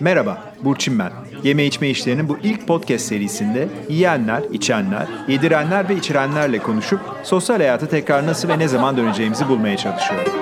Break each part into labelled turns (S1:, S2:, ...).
S1: Merhaba, Burçin ben. Yeme içme işlerinin bu ilk podcast serisinde yiyenler, içenler, yedirenler ve içirenlerle konuşup sosyal hayata tekrar nasıl ve ne zaman döneceğimizi bulmaya çalışıyorum.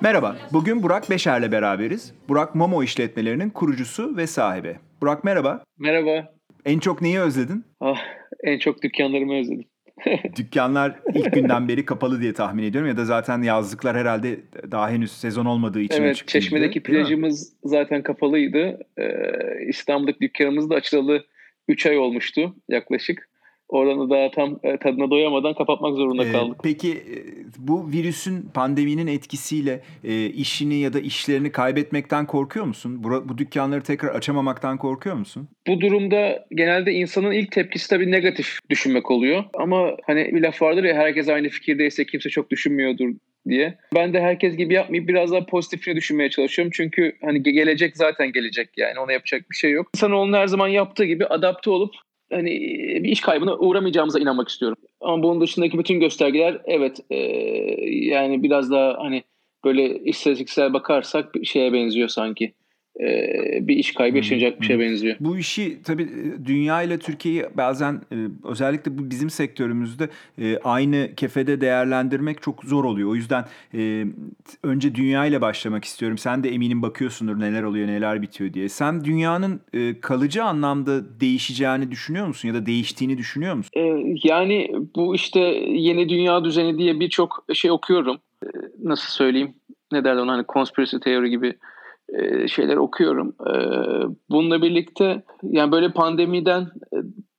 S1: Merhaba, bugün Burak Beşer'le beraberiz. Burak Momo işletmelerinin kurucusu ve sahibi. Burak merhaba.
S2: Merhaba.
S1: En çok neyi özledin?
S2: Ah, en çok dükkanlarımı özledim.
S1: Dükkanlar ilk günden beri kapalı diye tahmin ediyorum ya da zaten yazlıklar herhalde daha henüz sezon olmadığı için
S2: evet,
S1: açık
S2: Çeşme'deki
S1: değildi,
S2: plajımız zaten kapalıydı. Ee, İstanbul'daki dükkanımız da açılalı 3 ay olmuştu yaklaşık. Oradan da tam e, tadına doyamadan kapatmak zorunda
S1: Ee,
S2: kaldık.
S1: peki e, bu virüsün pandeminin etkisiyle e, işini ya da işlerini kaybetmekten korkuyor musun? Bu, bu dükkanları tekrar açamamaktan korkuyor musun?
S2: Bu durumda genelde insanın ilk tepkisi tabii negatif düşünmek oluyor. Ama hani bir laf vardır ya herkes aynı fikirdeyse kimse çok düşünmüyordur diye. Ben de herkes gibi yapmayıp biraz daha pozitifini düşünmeye çalışıyorum. Çünkü hani ge- gelecek zaten gelecek yani ona yapacak bir şey yok. İnsanoğlunun her zaman yaptığı gibi adapte olup hani bir iş kaybına uğramayacağımıza inanmak istiyorum. Ama bunun dışındaki bütün göstergeler evet e, yani biraz daha hani böyle istatistiksel bakarsak bir şeye benziyor sanki. E, bir iş kaybı yaşanacak bir şeye benziyor.
S1: Bu işi tabii e, dünya ile Türkiye'yi bazen e, özellikle bu bizim sektörümüzde aynı kefede değerlendirmek çok zor oluyor. O yüzden önce dünya ile başlamak istiyorum. Sen de eminim bakıyorsundur neler oluyor neler bitiyor diye. Sen dünyanın kalıcı anlamda değişeceğini düşünüyor musun ya da değiştiğini düşünüyor musun?
S2: Yani bu işte yeni dünya düzeni diye birçok şey okuyorum. Nasıl söyleyeyim? Ne derler ona hani conspiracy theory gibi şeyler okuyorum. Ee, Bununla birlikte yani böyle pandemiden e,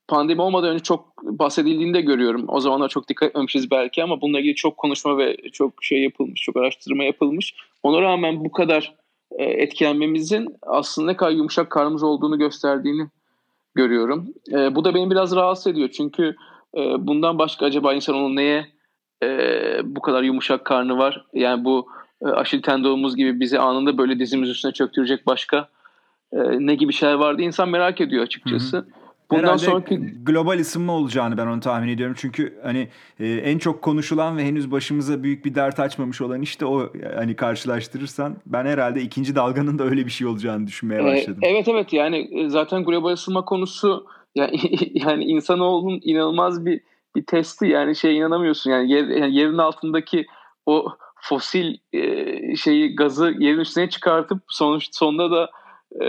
S2: pandemi olmadan önce çok bahsedildiğini de görüyorum. O zamanlar çok dikkat etmemişiz belki ama bununla ilgili çok konuşma ve çok şey yapılmış, çok araştırma yapılmış. Ona rağmen bu kadar e, etkilenmemizin aslında ne kadar yumuşak karnımız olduğunu gösterdiğini görüyorum. E, bu da beni biraz rahatsız ediyor. Çünkü e, bundan başka acaba insanoğlu neye e, bu kadar yumuşak karnı var? Yani bu e, aşil tendonumuz gibi bizi anında böyle dizimiz üstüne çöktürecek başka e, ne gibi şeyler var diye insan merak ediyor açıkçası. Bundan
S1: Herhalde
S2: sonraki
S1: global ısınma olacağını ben onu tahmin ediyorum. Çünkü hani e, en çok konuşulan ve henüz başımıza büyük bir dert açmamış olan işte o hani karşılaştırırsan ben herhalde ikinci dalganın da öyle bir şey olacağını düşünmeye
S2: Ee,
S1: başladım.
S2: Evet evet yani e, zaten global ısınma konusu yani, yani insanoğlunun inanılmaz bir bir testi yani şey inanamıyorsun yani, yer, yani yerin altındaki o fosil e, şeyi gazı yerin üstüne çıkartıp sonuç sonunda da e,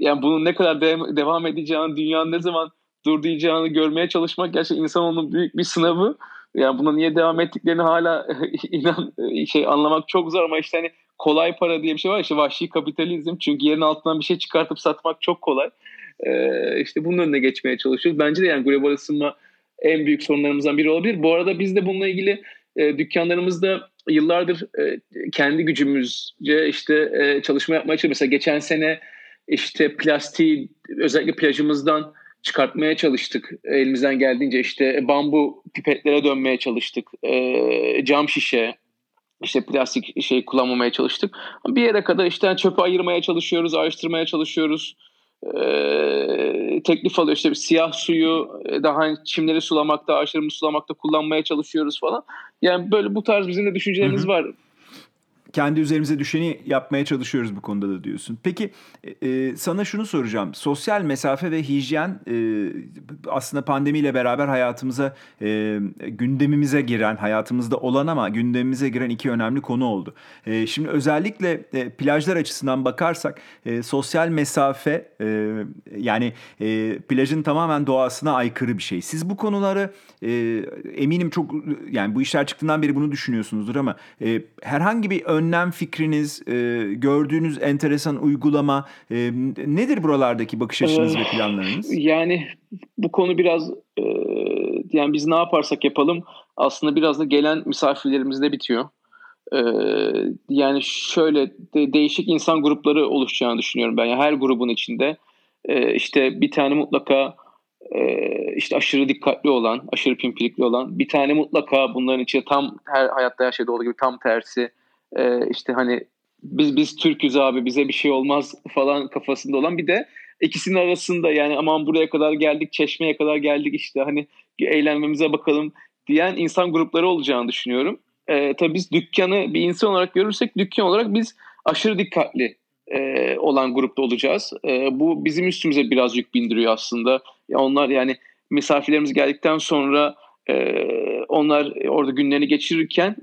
S2: yani bunun ne kadar de- devam edeceğini dünyanın ne zaman durduracağını görmeye çalışmak gerçekten insanoğlunun büyük bir sınavı. Yani buna niye devam ettiklerini hala inan şey anlamak çok zor ama işte hani kolay para diye bir şey var işte vahşi kapitalizm çünkü yerin altından bir şey çıkartıp satmak çok kolay. Ee, işte bunun önüne geçmeye çalışıyoruz. Bence de yani global ısınma en büyük sorunlarımızdan biri olabilir. Bu arada biz de bununla ilgili e, dükkanlarımızda yıllardır e, kendi gücümüzce işte e, çalışma yapmaya çalışıyoruz. Mesela geçen sene işte plastiği özellikle plajımızdan çıkartmaya çalıştık. Elimizden geldiğince işte bambu pipetlere dönmeye çalıştık. E, cam şişe, işte plastik şey kullanmamaya çalıştık. Bir yere kadar işte çöpü ayırmaya çalışıyoruz, ayrıştırmaya çalışıyoruz. Ee, teklif alıyor işte siyah suyu e, daha çimleri sulamakta, ağaçlarımızı sulamakta kullanmaya çalışıyoruz falan. Yani böyle bu tarz bizim de düşüncelerimiz
S1: Hı hı.
S2: var.
S1: Kendi üzerimize düşeni yapmaya çalışıyoruz bu konuda da diyorsun. Peki e, sana şunu soracağım. Sosyal mesafe ve hijyen e, aslında pandemiyle beraber hayatımıza e, gündemimize giren, hayatımızda olan ama gündemimize giren iki önemli konu oldu. E, şimdi özellikle e, plajlar açısından bakarsak e, sosyal mesafe e, yani e, plajın tamamen doğasına aykırı bir şey. Siz bu konuları e, eminim çok yani bu işler çıktığından beri bunu düşünüyorsunuzdur ama e, herhangi bir önlem fikriniz, e, gördüğünüz enteresan uygulama e, nedir buralardaki bakış açınız ve planlarınız?
S2: Yani bu konu biraz e, yani biz ne yaparsak yapalım aslında biraz da gelen misafirlerimizde bitiyor. E, yani şöyle de, değişik insan grupları oluşacağını düşünüyorum ben. Yani her grubun içinde e, işte bir tane mutlaka e, işte aşırı dikkatli olan, aşırı pimpirikli olan, bir tane mutlaka bunların içinde tam her hayatta her şeyde olduğu gibi tam tersi e, işte hani biz biz Türk'üz abi bize bir şey olmaz falan kafasında olan bir de ikisinin arasında yani aman buraya kadar geldik çeşmeye kadar geldik işte hani eğlenmemize bakalım diyen insan grupları olacağını düşünüyorum. Ee, tabii biz dükkanı bir insan olarak görürsek dükkan olarak biz aşırı dikkatli e, olan grupta olacağız. E, bu bizim üstümüze biraz yük bindiriyor aslında. Ya onlar yani misafirlerimiz geldikten sonra e, onlar orada günlerini geçirirken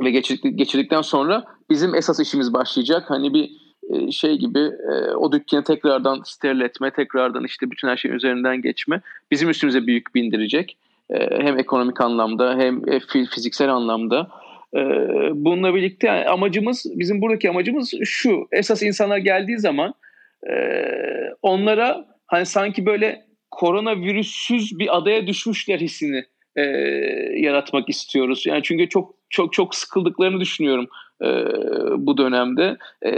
S2: ve geçirdik, geçirdikten sonra bizim esas işimiz başlayacak. Hani bir e, şey gibi e, o dükkanı tekrardan steril etme, tekrardan işte bütün her şeyin üzerinden geçme bizim üstümüze büyük bindirecek. E, hem ekonomik anlamda hem fiziksel anlamda. Bununla birlikte amacımız, bizim buradaki amacımız şu. Esas insanlar geldiği zaman onlara hani sanki böyle koronavirüssüz bir adaya düşmüşler hissini yaratmak istiyoruz. Yani çünkü çok çok çok sıkıldıklarını düşünüyorum e, bu dönemde. E,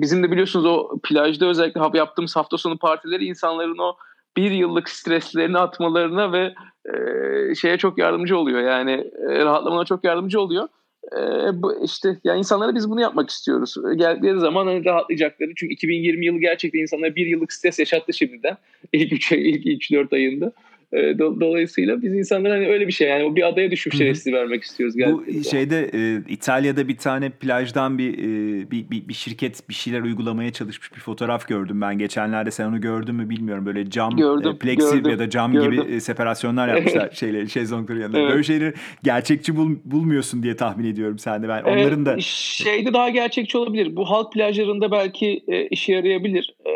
S2: bizim de biliyorsunuz o plajda özellikle yaptığımız hafta sonu partileri insanların o bir yıllık streslerini atmalarına ve e, şeye çok yardımcı oluyor. Yani e, rahatlamana çok yardımcı oluyor. E, bu işte yani insanlara biz bunu yapmak istiyoruz. Geldikleri zaman hani rahatlayacakları. Çünkü 2020 yılı gerçekten insanlara bir yıllık stres yaşattı şimdiden. İlk 3 ilk 3-4 ayında. E, dolayısıyla biz insanlar hani öyle bir şey yani bir adaya düşmüş hissi vermek istiyoruz.
S1: Bu şeyde e, İtalya'da bir tane plajdan bir, e, bir, bir bir şirket bir şeyler uygulamaya çalışmış bir fotoğraf gördüm ben geçenlerde sen onu gördün mü bilmiyorum böyle cam gördüm, e, plexi gördüm, ya da cam gördüm. gibi e, separasyonlar yapmışlar şeyleri şezlongların yanında. Evet. Böyle şeyleri gerçekçi bul, bulmuyorsun diye tahmin ediyorum sen de ben onların da
S2: şeyde daha gerçekçi olabilir. Bu halk plajlarında belki e, işe yarayabilir. E,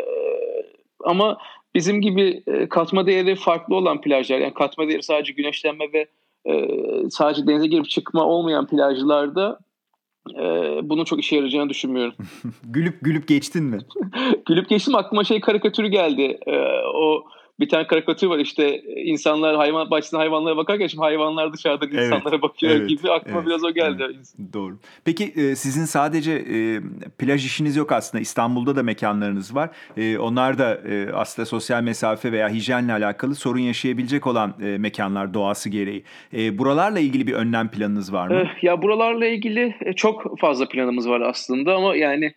S2: ama bizim gibi e, katma değeri farklı olan plajlar yani katma değeri sadece güneşlenme ve e, sadece denize girip çıkma olmayan plajlarda e, bunun çok işe yarayacağını düşünmüyorum.
S1: gülüp gülüp geçtin mi?
S2: gülüp geçtim aklıma şey karikatürü geldi. O bir tane karikatür var işte insanlar hayvan bahçesinde hayvanlara bakarken şimdi hayvanlar dışarıdan evet, insanlara bakıyor evet, gibi aklıma evet, biraz o geldi.
S1: Evet, doğru. Peki e, sizin sadece e, plaj işiniz yok aslında İstanbul'da da mekanlarınız var. E, onlar da aslında sosyal mesafe veya hijyenle alakalı sorun yaşayabilecek olan mekanlar doğası gereği. Buralarla ilgili bir önlem planınız var mı?
S2: Ya buralarla ilgili çok fazla planımız var aslında ama yani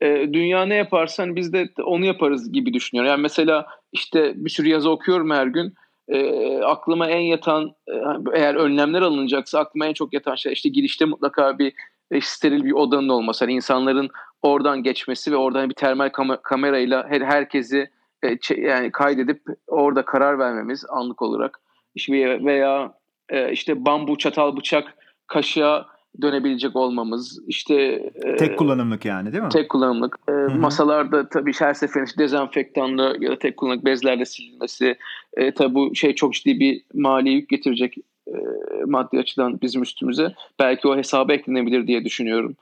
S2: e, dünya ne yaparsan biz de onu yaparız gibi düşünüyorum. Yani mesela işte bir sürü yazı okuyorum her gün. E, aklıma en yatan e, eğer önlemler alınacaksa aklıma en çok yatan şey işte girişte mutlaka bir e, steril bir odanın olması. Yani insanların oradan geçmesi ve oradan bir termal kam- kamerayla her herkesi e, yani kaydedip orada karar vermemiz anlık olarak. İşte veya e, işte bambu, çatal, bıçak, kaşığa dönebilecek olmamız işte
S1: e, tek kullanımlık yani değil mi?
S2: Tek kullanımlık. E, masalarda tabii her seferinde dezenfektanlı ya da tek kullanımlık bezlerle silinmesi e, tabii bu şey çok ciddi bir mali yük getirecek e, maddi açıdan bizim üstümüze. Belki o hesaba eklenebilir diye düşünüyorum.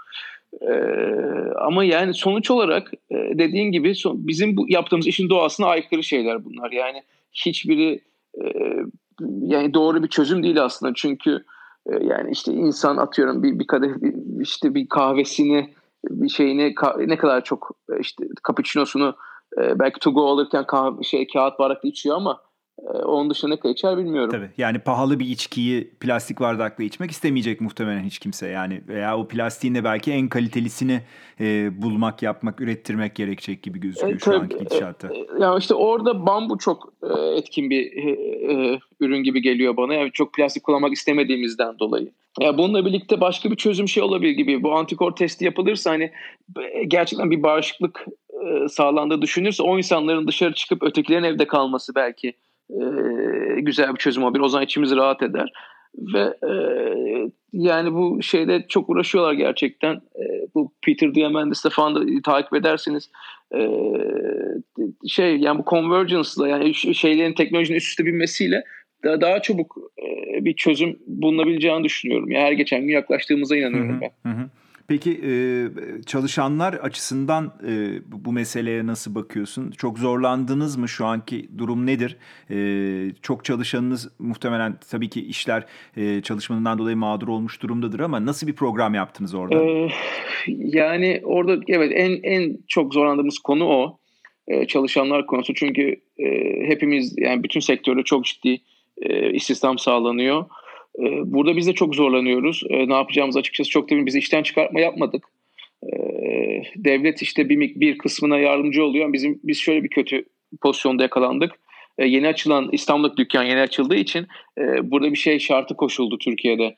S2: E, ama yani sonuç olarak e, dediğin gibi son, bizim bu yaptığımız işin doğasına aykırı şeyler bunlar. Yani hiçbiri e, yani doğru bir çözüm değil aslında çünkü ee, yani işte insan atıyorum bir, bir kadeh işte bir kahvesini bir şeyini ne kadar çok e, işte cappuccino'sunu e, belki to go alırken kahve, şey kağıt bardakta içiyor ama ee, onun dışında ne kadar içer bilmiyorum.
S1: Tabii. Yani pahalı bir içkiyi plastik bardakla içmek istemeyecek muhtemelen hiç kimse. Yani veya o plastiğin de belki en kalitelisini e, bulmak, yapmak, ürettirmek gerekecek gibi gözüküyor e, şu anki gidişatta. E,
S2: yani işte orada bambu çok e, etkin bir e, e, ürün gibi geliyor bana. Yani çok plastik kullanmak istemediğimizden dolayı. Ya bununla birlikte başka bir çözüm şey olabilir gibi. Bu antikor testi yapılırsa hani gerçekten bir bağışıklık e, sağlandığı düşünürse o insanların dışarı çıkıp ötekilerin evde kalması belki e, güzel bir çözüm olabilir. O zaman içimiz rahat eder. Ve e, yani bu şeyde çok uğraşıyorlar gerçekten. E, bu Peter Diamandis'te falan da takip ederseniz e, şey yani bu convergence'la yani şeylerin teknolojinin üst üste binmesiyle daha, daha çabuk e, bir çözüm bulunabileceğini düşünüyorum. Yani her geçen gün yaklaştığımıza inanıyorum hı hı, ben. Hı.
S1: Peki çalışanlar açısından bu meseleye nasıl bakıyorsun? Çok zorlandınız mı? Şu anki durum nedir? Çok çalışanınız muhtemelen tabii ki işler çalışmanından dolayı mağdur olmuş durumdadır ama nasıl bir program yaptınız orada?
S2: Yani orada evet en en çok zorlandığımız konu o. Çalışanlar konusu çünkü hepimiz yani bütün sektörde çok ciddi istihdam sağlanıyor burada biz de çok zorlanıyoruz. Ee, ne yapacağımız açıkçası çok da biz işten çıkartma yapmadık. Ee, devlet işte bir, bir kısmına yardımcı oluyor. Bizim biz şöyle bir kötü pozisyonda yakalandık. Yeni açılan İstanbul'daki dükkan yeni açıldığı için e, burada bir şey şartı koşuldu Türkiye'de.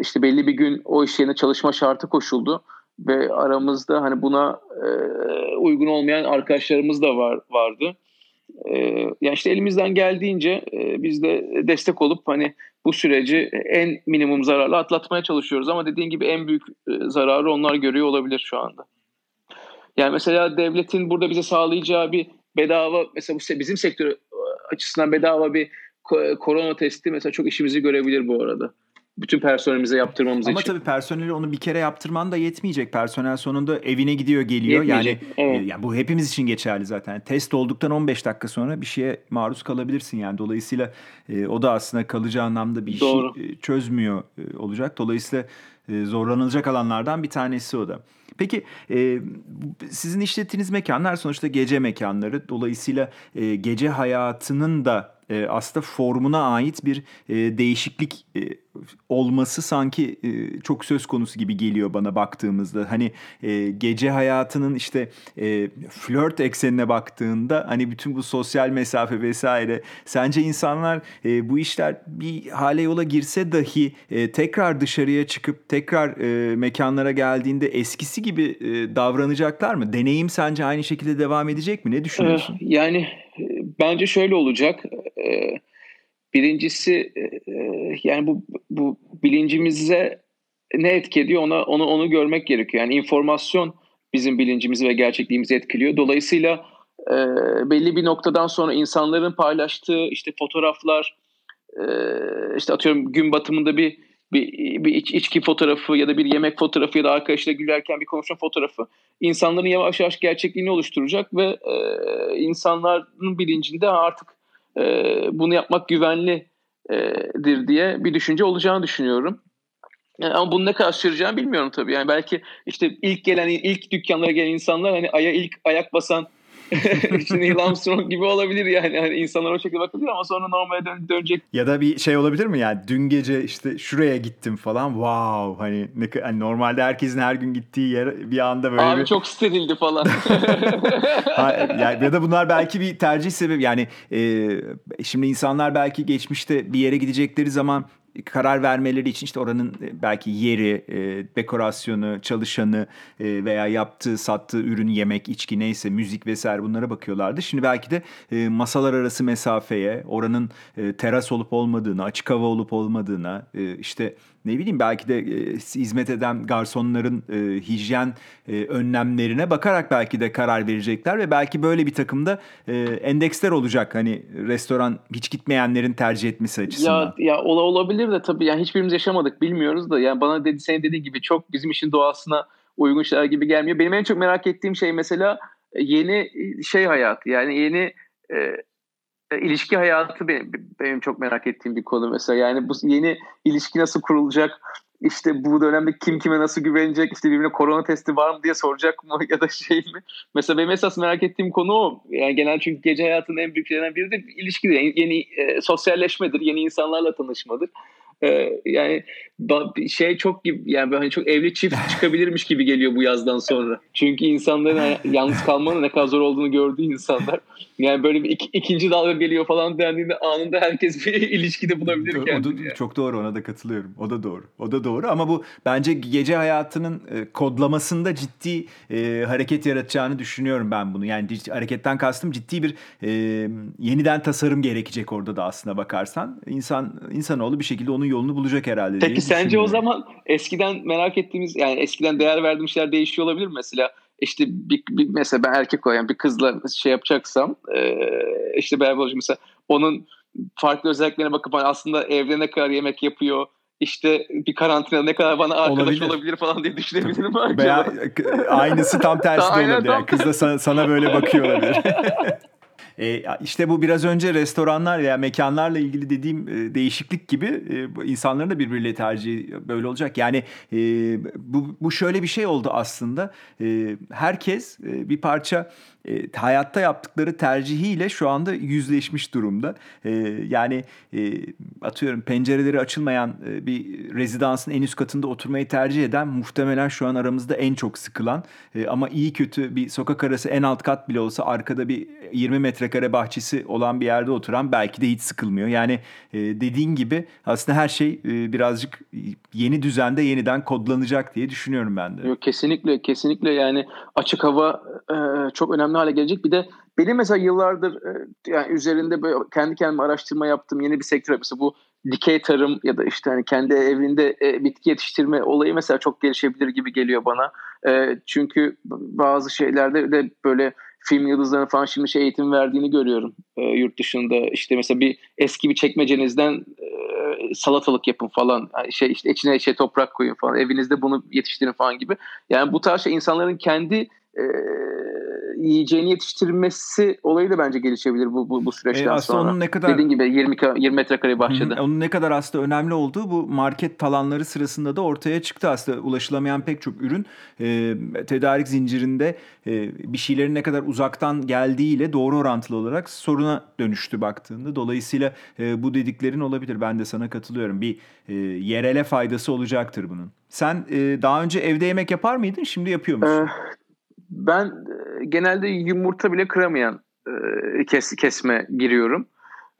S2: İşte belli bir gün o iş yerine çalışma şartı koşuldu. ve aramızda hani buna e, uygun olmayan arkadaşlarımız da var vardı. E, yani işte elimizden geldiğince e, biz de destek olup hani bu süreci en minimum zararla atlatmaya çalışıyoruz ama dediğin gibi en büyük e, zararı onlar görüyor olabilir şu anda. Yani mesela devletin burada bize sağlayacağı bir bedava mesela bu bizim sektör açısından bedava bir korona testi mesela çok işimizi görebilir bu arada bütün personelimize yaptırmamız
S1: Ama
S2: için.
S1: Ama tabii personeli onu bir kere yaptırman da yetmeyecek. Personel sonunda evine gidiyor geliyor. Yetmeyecek. Yani, evet. e, yani bu hepimiz için geçerli zaten. Test olduktan 15 dakika sonra bir şeye maruz kalabilirsin yani. Dolayısıyla e, o da aslında kalıcı anlamda bir işi e, çözmüyor e, olacak. Dolayısıyla e, zorlanılacak alanlardan bir tanesi o da. Peki e, sizin işlettiğiniz mekanlar sonuçta gece mekanları. Dolayısıyla e, gece hayatının da e, aslında formuna ait bir e, değişiklik e, olması sanki e, çok söz konusu gibi geliyor bana baktığımızda. Hani e, gece hayatının işte e, flört eksenine baktığında hani bütün bu sosyal mesafe vesaire sence insanlar e, bu işler bir hale yola girse dahi e, tekrar dışarıya çıkıp tekrar e, mekanlara geldiğinde eskisi gibi e, davranacaklar mı? Deneyim sence aynı şekilde devam edecek mi? Ne düşünüyorsun?
S2: Yani bence şöyle olacak. Birincisi yani bu bu bilincimize ne etki ediyor ona onu onu görmek gerekiyor. Yani informasyon bizim bilincimizi ve gerçekliğimizi etkiliyor. Dolayısıyla belli bir noktadan sonra insanların paylaştığı işte fotoğraflar işte atıyorum gün batımında bir bir, bir iç, içki fotoğrafı ya da bir yemek fotoğrafı ya da arkadaşla gülerken bir konuşma fotoğrafı insanların yavaş yavaş gerçekliğini oluşturacak ve e, insanların bilincinde artık e, bunu yapmak güvenlidir diye bir düşünce olacağını düşünüyorum. Yani ama bunu ne kadar süreceğini bilmiyorum tabii. Yani belki işte ilk gelen, ilk dükkanlara gelen insanlar hani aya ilk ayak basan işte Neil Armstrong gibi olabilir yani. yani insanlar o şekilde bakabilir ama sonra normale dön dönecek.
S1: Ya da bir şey olabilir mi yani dün gece işte şuraya gittim falan wow hani, ne, hani normalde herkesin her gün gittiği yer bir anda böyle
S2: Abi
S1: bir...
S2: çok sterildi falan.
S1: yani, ya da bunlar belki bir tercih sebebi yani e, şimdi insanlar belki geçmişte bir yere gidecekleri zaman karar vermeleri için işte oranın e, belki yeri, e, dekorasyonu, çalışanı e, veya yaptığı, sattığı ürün, yemek, içki neyse, müzik vesaire bunlara bakıyorlardı. Şimdi belki de e, masalar arası mesafeye, oranın e, teras olup olmadığına, açık hava olup olmadığına, e, işte ne bileyim belki de e, hizmet eden garsonların e, hijyen e, önlemlerine bakarak belki de karar verecekler ve belki böyle bir takımda e, endeksler olacak hani restoran hiç gitmeyenlerin tercih etmesi açısından.
S2: Ya ya ola olabilir de tabii yani hiçbirimiz yaşamadık bilmiyoruz da yani bana dedi senin dediğin gibi çok bizim işin doğasına uygun şeyler gibi gelmiyor. Benim en çok merak ettiğim şey mesela yeni şey hayat yani yeni e, e, ilişki hayatı benim, benim çok merak ettiğim bir konu mesela. Yani bu yeni ilişki nasıl kurulacak? İşte bu dönemde kim kime nasıl güvenecek? İşte birbirine korona testi var mı diye soracak mı ya da şey mi? Mesela benim esas merak ettiğim konu o. Yani genel çünkü gece hayatının en büyük şeylerinden biri de ilişkidir. Yani yeni e, sosyalleşmedir, yeni insanlarla tanışmadır. Ee, yani şey çok gibi yani böyle hani çok evli çift çıkabilirmiş gibi geliyor bu yazdan sonra. Çünkü insanların yalnız kalmanın ne kadar zor olduğunu gördüğü insanlar. Yani böyle bir ik, ikinci dalga geliyor falan dendiğinde anında herkes bir ilişkide bulabilir kendini.
S1: O da, yani. Çok doğru ona da katılıyorum. O da doğru. O da doğru ama bu bence gece hayatının e, kodlamasında ciddi e, hareket yaratacağını düşünüyorum ben bunu. Yani hareketten kastım ciddi bir e, yeniden tasarım gerekecek orada da aslında bakarsan. İnsan insanoğlu bir şekilde onun yolunu bulacak herhalde.
S2: Peki sence o zaman eskiden merak ettiğimiz yani eskiden değer verdiğim şeyler değişiyor olabilir mi? Mesela işte bir, bir mesela ben erkek olarak bir kızla şey yapacaksam e, işte beraber olacağım mesela onun farklı özelliklerine bakıp hani aslında evde ne kadar yemek yapıyor işte bir karantina ne kadar bana arkadaş olabilir, olabilir falan diye düşünebilirim? Veya
S1: aynısı tam tersi de olabilir. Yani kız da sana, sana böyle bakıyor olabilir. E, işte bu biraz önce restoranlar veya mekanlarla ilgili dediğim e, değişiklik gibi e, insanların da birbiriyle tercihi böyle olacak. Yani e, bu, bu şöyle bir şey oldu aslında. E, herkes e, bir parça e, hayatta yaptıkları tercihiyle şu anda yüzleşmiş durumda. E, yani e, atıyorum pencereleri açılmayan e, bir rezidansın en üst katında oturmayı tercih eden muhtemelen şu an aramızda en çok sıkılan e, ama iyi kötü bir sokak arası en alt kat bile olsa arkada bir 20 metrekare bahçesi olan bir yerde oturan belki de hiç sıkılmıyor. Yani e, dediğin gibi aslında her şey e, birazcık yeni düzende yeniden kodlanacak diye düşünüyorum ben de.
S2: Yok, kesinlikle kesinlikle yani açık hava e, çok önemli hale gelecek. Bir de benim mesela yıllardır e, yani üzerinde böyle kendi kendime araştırma yaptım yeni bir sektör mesela bu dikey tarım ya da işte hani kendi evinde e, bitki yetiştirme olayı mesela çok gelişebilir gibi geliyor bana. E, çünkü bazı şeylerde de böyle film yıldızlarının falan şimdi şey eğitim verdiğini görüyorum e, yurt dışında. işte mesela bir eski bir çekmecenizden e, salatalık yapın falan. şey işte içine şey toprak koyun falan. Evinizde bunu yetiştirin falan gibi. Yani bu tarz şey insanların kendi e, yiyeceğini yetiştirmesi olayı da bence gelişebilir bu bu, bu süreçten e, sonra. Onun ne kadar dediğin gibi 20 20 metrekare bahçede.
S1: Hı, onun ne kadar aslında önemli olduğu bu market talanları sırasında da ortaya çıktı aslında ulaşılamayan pek çok ürün e, tedarik zincirinde e, bir şeylerin ne kadar uzaktan geldiğiyle doğru orantılı olarak soruna dönüştü baktığında. Dolayısıyla e, bu dediklerin olabilir. Ben de sana katılıyorum. Bir e, yerele faydası olacaktır bunun. Sen e, daha önce evde yemek yapar mıydın? Şimdi yapıyor musun?
S2: Ee, ben e, genelde yumurta bile kıramayan e, kes, kesme giriyorum.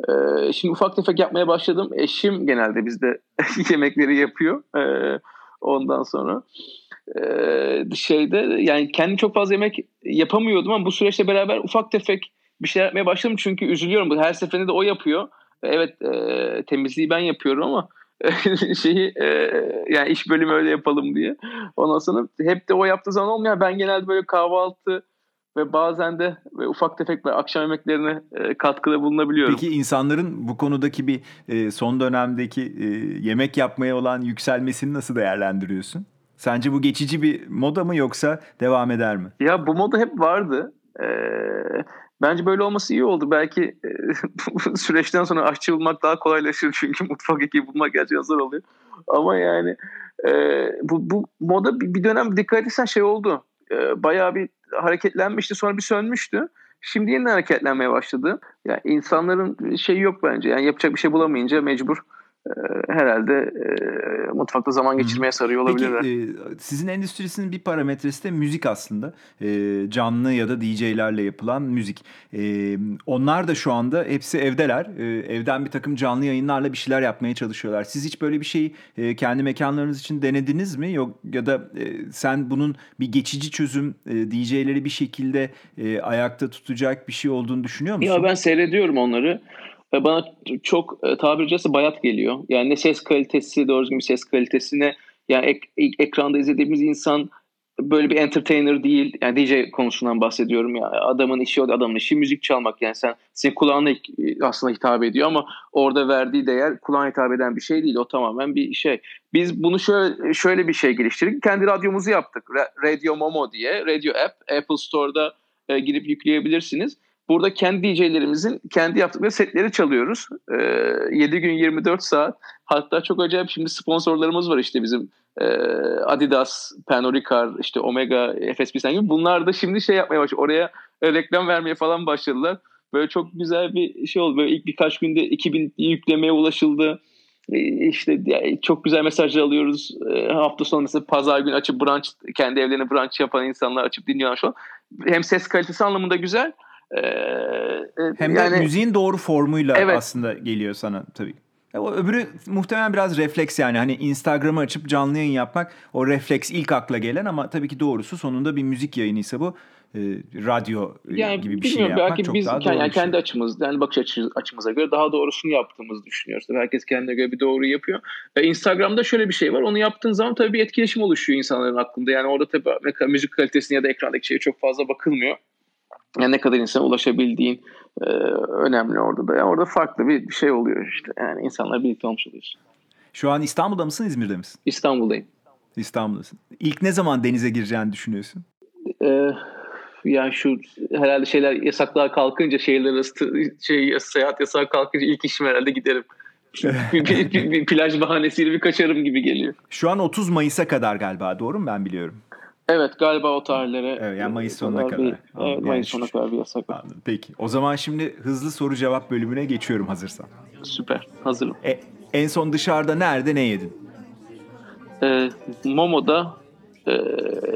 S2: E, şimdi ufak tefek yapmaya başladım. Eşim genelde bizde yemekleri yapıyor. ondan sonra şeyde yani kendi çok fazla yemek yapamıyordum ama bu süreçte beraber ufak tefek bir şey yapmaya başladım çünkü üzülüyorum. Her seferinde de o yapıyor. Evet temizliği ben yapıyorum ama şeyi e, yani iş bölümü öyle yapalım diye. Ondan sonra hep de o yaptığı zaman olmuyor. Ben genelde böyle kahvaltı ve bazen de ve ufak tefek ve akşam yemeklerine e, katkıda bulunabiliyorum.
S1: Peki insanların bu konudaki bir e, son dönemdeki e, yemek yapmaya olan yükselmesini nasıl değerlendiriyorsun? Sence bu geçici bir moda mı yoksa devam eder mi?
S2: Ya bu moda hep vardı. Ee, Bence böyle olması iyi oldu. Belki e, süreçten sonra aşçı bulmak daha kolaylaşır çünkü mutfak ekibi bulmak gerçekten zor oluyor. Ama yani e, bu, bu moda bir, bir dönem dikkat etsen şey oldu. E, bayağı bir hareketlenmişti sonra bir sönmüştü. Şimdi yeniden hareketlenmeye başladı. Yani insanların şeyi yok bence. Yani yapacak bir şey bulamayınca mecbur herhalde e, mutfakta zaman geçirmeye sarıyor olabilirler. Peki
S1: e, sizin endüstrisinin bir parametresi de müzik aslında. E, canlı ya da DJ'lerle yapılan müzik. E, onlar da şu anda hepsi evdeler. E, evden bir takım canlı yayınlarla bir şeyler yapmaya çalışıyorlar. Siz hiç böyle bir şeyi e, kendi mekanlarınız için denediniz mi? Yok ya da e, sen bunun bir geçici çözüm e, DJ'leri bir şekilde e, ayakta tutacak bir şey olduğunu düşünüyor musun?
S2: Ya ben seyrediyorum onları ve bana çok e, tabiri caizse bayat geliyor. Yani ne ses kalitesi, doğru gibi ses kalitesine yani ek, ekranda izlediğimiz insan böyle bir entertainer değil. Yani DJ konusundan bahsediyorum ya. Adamın işi o adamın işi müzik çalmak. Yani sen senin kulağına aslında hitap ediyor ama orada verdiği değer kulağına hitap eden bir şey değil. O tamamen bir şey. Biz bunu şöyle şöyle bir şey geliştirdik. Kendi radyomuzu yaptık. Radio Momo diye. Radio App. Apple Store'da e, girip yükleyebilirsiniz. Burada kendi DJ'lerimizin kendi yaptıkları setleri çalıyoruz. E, ee, 7 gün 24 saat. Hatta çok acayip şimdi sponsorlarımız var işte bizim e, Adidas, Pernod Ricard, işte Omega, FSB gibi. Bunlar da şimdi şey yapmaya başladı. Oraya reklam vermeye falan başladılar. Böyle çok güzel bir şey oldu. Böyle ilk birkaç günde 2000 yüklemeye ulaşıldı. E, işte çok güzel mesajlar alıyoruz. E, hafta sonu mesela pazar günü açıp brunch, kendi evlerine brunch yapan insanlar açıp dinliyorlar şu an. Hem ses kalitesi anlamında güzel ee,
S1: e, Hem de yani, müziğin doğru formuyla evet. aslında geliyor sana tabii. O öbürü muhtemelen biraz refleks yani hani Instagram'ı açıp canlı yayın yapmak o refleks ilk akla gelen ama tabii ki doğrusu sonunda bir müzik yayınıysa bu e, radyo e, yani, gibi bir şey yapmak belki çok biz, daha doğru. Yani
S2: kendi şey. açımız, yani bakış açı, açımıza göre daha doğrusunu yaptığımızı düşünüyoruz. Tabii herkes kendine göre bir doğru yapıyor. E, Instagram'da şöyle bir şey var. Onu yaptığın zaman tabii bir etkileşim oluşuyor insanların aklında. Yani orada tabii müzik kalitesine ya da ekrandaki şeye çok fazla bakılmıyor yani ne kadar insana ulaşabildiğin e, önemli orada da. Yani orada farklı bir, bir şey oluyor işte. Yani insanlar birlikte olmuş oluyorsun.
S1: Şu an İstanbul'da mısın, İzmir'de misin?
S2: İstanbul'dayım.
S1: İstanbul'dasın. İlk ne zaman denize gireceğini düşünüyorsun?
S2: Ee, yani şu herhalde şeyler yasaklar kalkınca şehirler arası şey, seyahat yasağı kalkınca ilk işim herhalde giderim. bir, bir, bir, bir plaj bahanesiyle bir kaçarım gibi geliyor.
S1: Şu an 30 Mayıs'a kadar galiba doğru mu ben biliyorum?
S2: Evet galiba o tarihlere.
S1: Evet, yani Mayıs sonuna kadar.
S2: Bir, evet, yani Mayıs sonuna kadar bir yasak var.
S1: Peki. O zaman şimdi hızlı soru cevap bölümüne geçiyorum hazırsan.
S2: Süper. Hazırım.
S1: E, en son dışarıda nerede ne yedin?
S2: E, Momo'da e,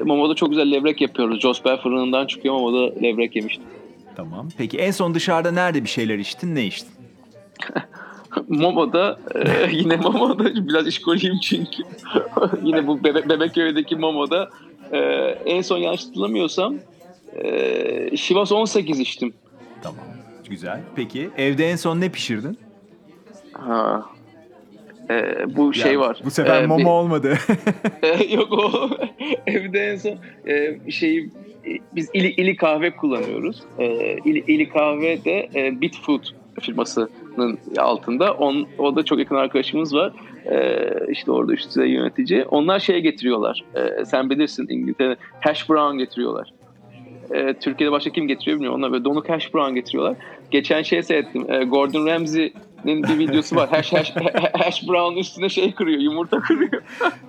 S2: Momo'da çok güzel levrek yapıyoruz. Josper fırınından çıkıyor Momo'da levrek yemiştim.
S1: Tamam. Peki en son dışarıda nerede bir şeyler içtin? Ne içtin?
S2: Momo'da e, yine Momo'da biraz işkoliyim çünkü. yine bu Bebe, Bebeköy'deki Momo'da e, en son yanlış hatırlamıyorsam e, Şivas 18 içtim.
S1: Tamam. Güzel. Peki evde en son ne pişirdin?
S2: Ha. E, bu şey
S1: Ya,
S2: var.
S1: Bu sefer
S2: E,
S1: momo
S2: bir-
S1: olmadı.
S2: E, Yok o evde en son e, şeyi e, biz ili, ili kahve kullanıyoruz. E, ili, ili kahve de e, Bitfood firmasının altında. On, o da çok yakın arkadaşımız var. E, işte orada üst düzey yönetici. Onlar şey getiriyorlar. E, sen bilirsin İngiltere'de hash brown getiriyorlar. E, Türkiye'de başka kim getiriyor bilmiyorum. Onlar böyle donuk hash brown getiriyorlar. Geçen şey seyrettim. Gordon Ramsay'nin bir videosu var. Hash, hash, hash brown üstüne şey kırıyor, yumurta kırıyor.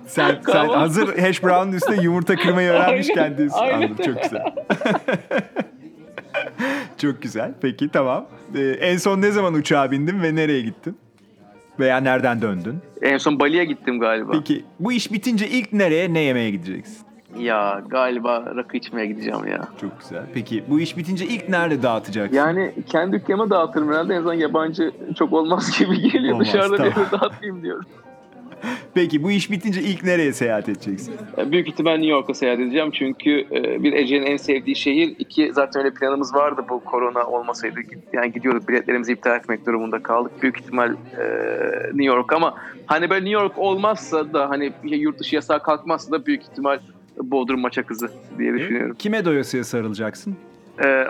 S1: sen, sen hazır hash brown'un üstüne yumurta kırmayı öğrenmişken
S2: Aynen,
S1: diyorsun.
S2: aynen.
S1: Anladım, çok güzel. çok güzel. Peki tamam. Ee, en son ne zaman uçağa bindin ve nereye gittin? Veya nereden döndün?
S2: En son Bali'ye gittim galiba.
S1: Peki bu iş bitince ilk nereye ne yemeye gideceksin?
S2: Ya galiba rakı içmeye gideceğim ya.
S1: Çok güzel. Peki bu iş bitince ilk nerede dağıtacaksın?
S2: Yani kendi dükkanıma dağıtırım herhalde. En azından yabancı çok olmaz gibi geliyor.
S1: Olmaz,
S2: Dışarıda bir
S1: tamam.
S2: yere dağıtayım diyorum.
S1: Peki bu iş bitince ilk nereye seyahat edeceksin?
S2: E, Büyük ihtimal New York'a seyahat edeceğim. Çünkü e, bir Ece'nin en sevdiği şehir. iki zaten öyle planımız vardı bu korona olmasaydı. Yani gidiyorduk biletlerimizi iptal etmek durumunda kaldık. Büyük ihtimal e, New York ama hani böyle New York olmazsa da hani yurt dışı yasağı kalkmazsa da büyük ihtimal Bodrum maça kızı diye düşünüyorum.
S1: Kime doyasıya sarılacaksın?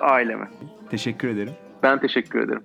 S2: Aileme.
S1: Teşekkür ederim.
S2: Ben teşekkür ederim.